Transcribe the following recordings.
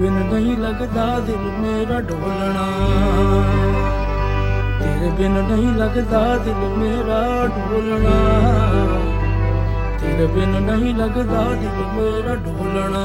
ਬਿਨ ਨਹੀਂ ਲੱਗਦਾ ਦਿਲ ਮੇਰਾ ਢੋਲਣਾ ਤੇਰੇ ਬਿਨ ਨਹੀਂ ਲੱਗਦਾ ਦਿਲ ਮੇਰਾ ਢੋਲਣਾ ਤੇਰੇ ਬਿਨ ਨਹੀਂ ਲੱਗਦਾ ਦਿਲ ਮੇਰਾ ਢੋਲਣਾ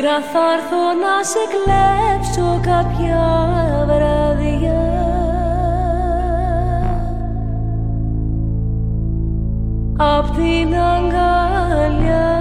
Ζαΐρα θα έρθω να σε κλέψω κάποια βραδιά. Απ' την αγκαλιά